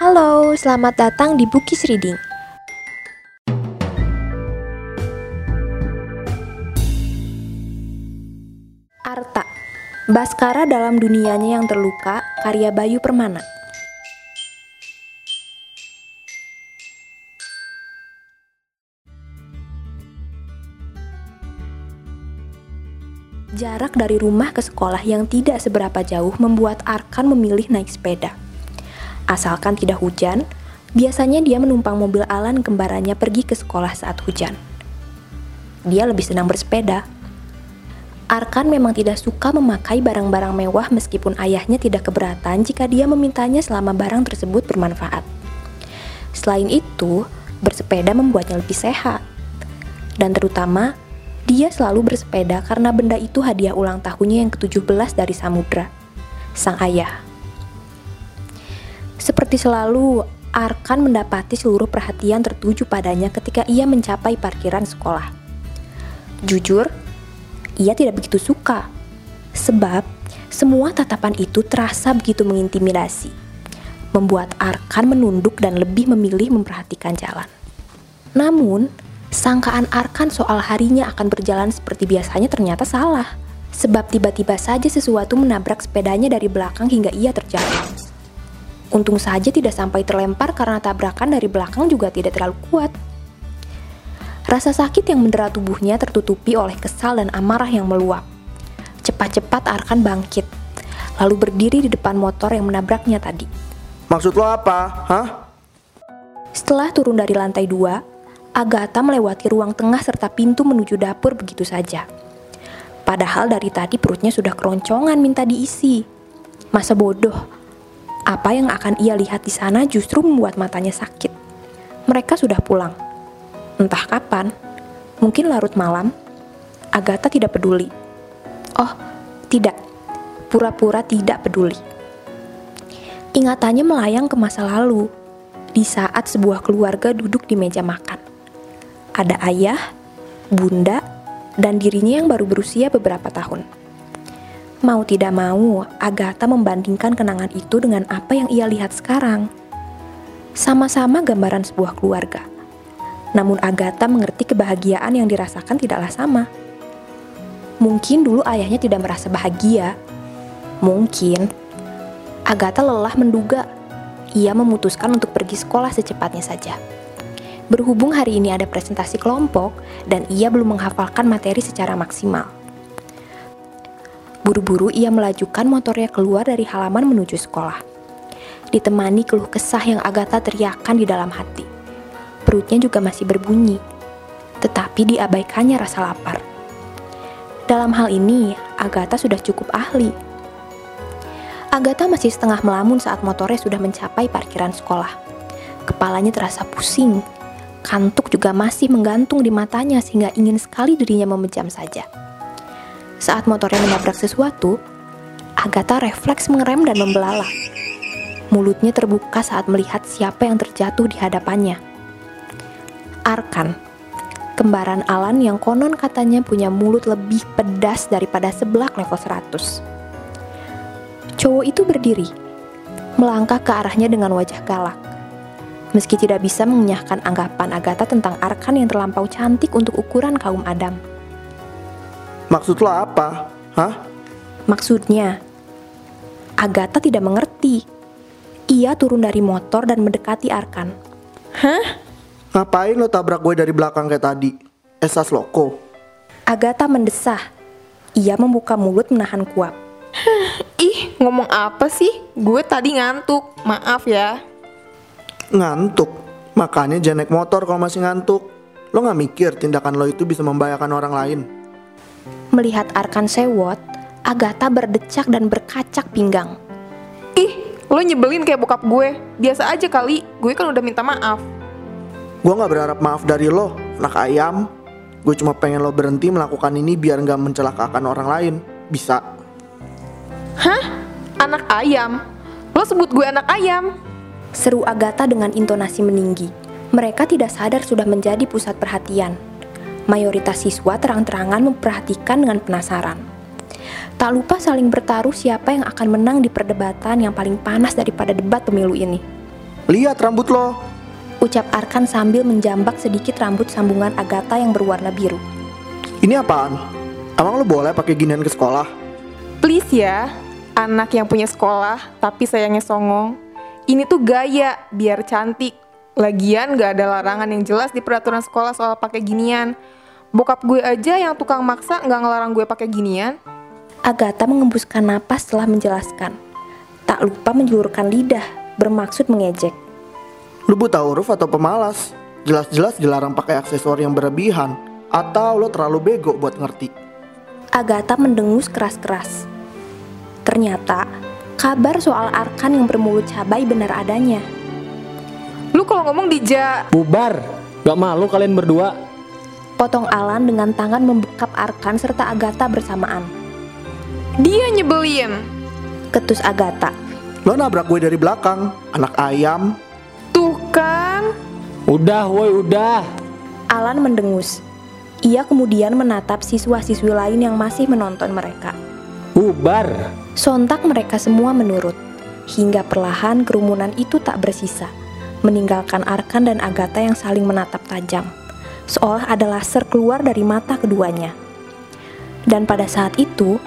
Halo, selamat datang di Bukis Reading. Arta Baskara dalam dunianya yang terluka, karya Bayu Permana. Jarak dari rumah ke sekolah yang tidak seberapa jauh membuat Arkan memilih naik sepeda. Asalkan tidak hujan, biasanya dia menumpang mobil Alan kembarannya pergi ke sekolah saat hujan. Dia lebih senang bersepeda. Arkan memang tidak suka memakai barang-barang mewah meskipun ayahnya tidak keberatan jika dia memintanya selama barang tersebut bermanfaat. Selain itu, bersepeda membuatnya lebih sehat. Dan terutama, dia selalu bersepeda karena benda itu hadiah ulang tahunnya yang ke-17 dari Samudra, sang ayah. Seperti selalu, Arkan mendapati seluruh perhatian tertuju padanya ketika ia mencapai parkiran sekolah. Jujur, ia tidak begitu suka, sebab semua tatapan itu terasa begitu mengintimidasi, membuat Arkan menunduk dan lebih memilih memperhatikan jalan. Namun, Sangkaan Arkan soal harinya akan berjalan seperti biasanya ternyata salah. Sebab tiba-tiba saja sesuatu menabrak sepedanya dari belakang hingga ia terjatuh. Untung saja tidak sampai terlempar karena tabrakan dari belakang juga tidak terlalu kuat. Rasa sakit yang mendera tubuhnya tertutupi oleh kesal dan amarah yang meluap. Cepat-cepat Arkan bangkit, lalu berdiri di depan motor yang menabraknya tadi. Maksud lo apa? Hah? Setelah turun dari lantai dua, Agatha melewati ruang tengah serta pintu menuju dapur begitu saja. Padahal dari tadi perutnya sudah keroncongan minta diisi. Masa bodoh, apa yang akan ia lihat di sana justru membuat matanya sakit. Mereka sudah pulang. Entah kapan, mungkin larut malam. Agatha tidak peduli. Oh, tidak. Pura-pura tidak peduli. Ingatannya melayang ke masa lalu, di saat sebuah keluarga duduk di meja makan ada ayah, bunda, dan dirinya yang baru berusia beberapa tahun. Mau tidak mau, Agatha membandingkan kenangan itu dengan apa yang ia lihat sekarang. Sama-sama gambaran sebuah keluarga. Namun Agatha mengerti kebahagiaan yang dirasakan tidaklah sama. Mungkin dulu ayahnya tidak merasa bahagia. Mungkin Agatha lelah menduga. Ia memutuskan untuk pergi sekolah secepatnya saja. Berhubung hari ini ada presentasi kelompok dan ia belum menghafalkan materi secara maksimal. Buru-buru ia melajukan motornya keluar dari halaman menuju sekolah. Ditemani keluh kesah yang Agatha teriakan di dalam hati. Perutnya juga masih berbunyi, tetapi diabaikannya rasa lapar. Dalam hal ini, Agatha sudah cukup ahli. Agatha masih setengah melamun saat motornya sudah mencapai parkiran sekolah. Kepalanya terasa pusing Kantuk juga masih menggantung di matanya sehingga ingin sekali dirinya memejam saja. Saat motornya menabrak sesuatu, Agatha refleks mengerem dan membelalak. Mulutnya terbuka saat melihat siapa yang terjatuh di hadapannya. Arkan, kembaran Alan yang konon katanya punya mulut lebih pedas daripada seblak level 100. Cowok itu berdiri, melangkah ke arahnya dengan wajah galak meski tidak bisa mengenyahkan anggapan Agatha tentang Arkan yang terlampau cantik untuk ukuran kaum Adam. Maksud lo apa? Hah? Maksudnya, Agatha tidak mengerti. Ia turun dari motor dan mendekati Arkan. Hah? Ngapain lo tabrak gue dari belakang kayak tadi? Esas loko. Agatha mendesah. Ia membuka mulut menahan kuap. Ih, ngomong apa sih? Gue tadi ngantuk. Maaf ya. Ngantuk. Makanya jangan naik motor kalau masih ngantuk. Lo gak mikir tindakan lo itu bisa membahayakan orang lain. Melihat Arkan sewot, Agatha berdecak dan berkacak pinggang. Ih, lo nyebelin kayak bokap gue. Biasa aja kali, gue kan udah minta maaf. Gue gak berharap maaf dari lo, anak ayam. Gue cuma pengen lo berhenti melakukan ini biar gak mencelakakan orang lain. Bisa. Hah? Anak ayam? Lo sebut gue anak ayam? Seru Agatha dengan intonasi meninggi. Mereka tidak sadar sudah menjadi pusat perhatian. Mayoritas siswa terang-terangan memperhatikan dengan penasaran. Tak lupa saling bertaruh siapa yang akan menang di perdebatan yang paling panas daripada debat pemilu ini. Lihat rambut lo. Ucap Arkan sambil menjambak sedikit rambut sambungan Agatha yang berwarna biru. Ini apaan? Emang lo boleh pakai ginian ke sekolah? Please ya, anak yang punya sekolah tapi sayangnya songong. Ini tuh gaya biar cantik. Lagian gak ada larangan yang jelas di peraturan sekolah soal pakai ginian. Bokap gue aja yang tukang maksa nggak ngelarang gue pakai ginian. Agatha mengembuskan napas setelah menjelaskan. Tak lupa menjulurkan lidah, bermaksud mengejek. Lo buta huruf atau pemalas? Jelas-jelas dilarang pakai aksesoris yang berlebihan. Atau lo terlalu bego buat ngerti? Agatha mendengus keras-keras. Ternyata, kabar soal Arkan yang bermulut cabai benar adanya. Kalau ngomong dija, Bubar. Gak malu kalian berdua? Potong Alan dengan tangan membekap Arkan serta Agatha bersamaan. dia nyebelin. Ketus Agatha. Lo nabrak gue dari belakang, anak ayam. Tuh kan, Udah woi udah. Alan mendengus. Ia kemudian menatap siswa-siswi lain yang masih menonton mereka. Bubar. Sontak mereka semua menurut. Hingga perlahan kerumunan itu tak bersisa, meninggalkan Arkan dan Agatha yang saling menatap tajam, seolah ada laser keluar dari mata keduanya. Dan pada saat itu,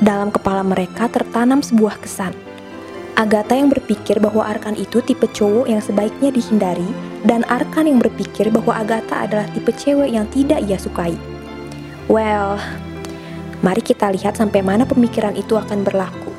dalam kepala mereka tertanam sebuah kesan. Agatha yang berpikir bahwa Arkan itu tipe cowok yang sebaiknya dihindari, dan Arkan yang berpikir bahwa Agatha adalah tipe cewek yang tidak ia sukai. Well, mari kita lihat sampai mana pemikiran itu akan berlaku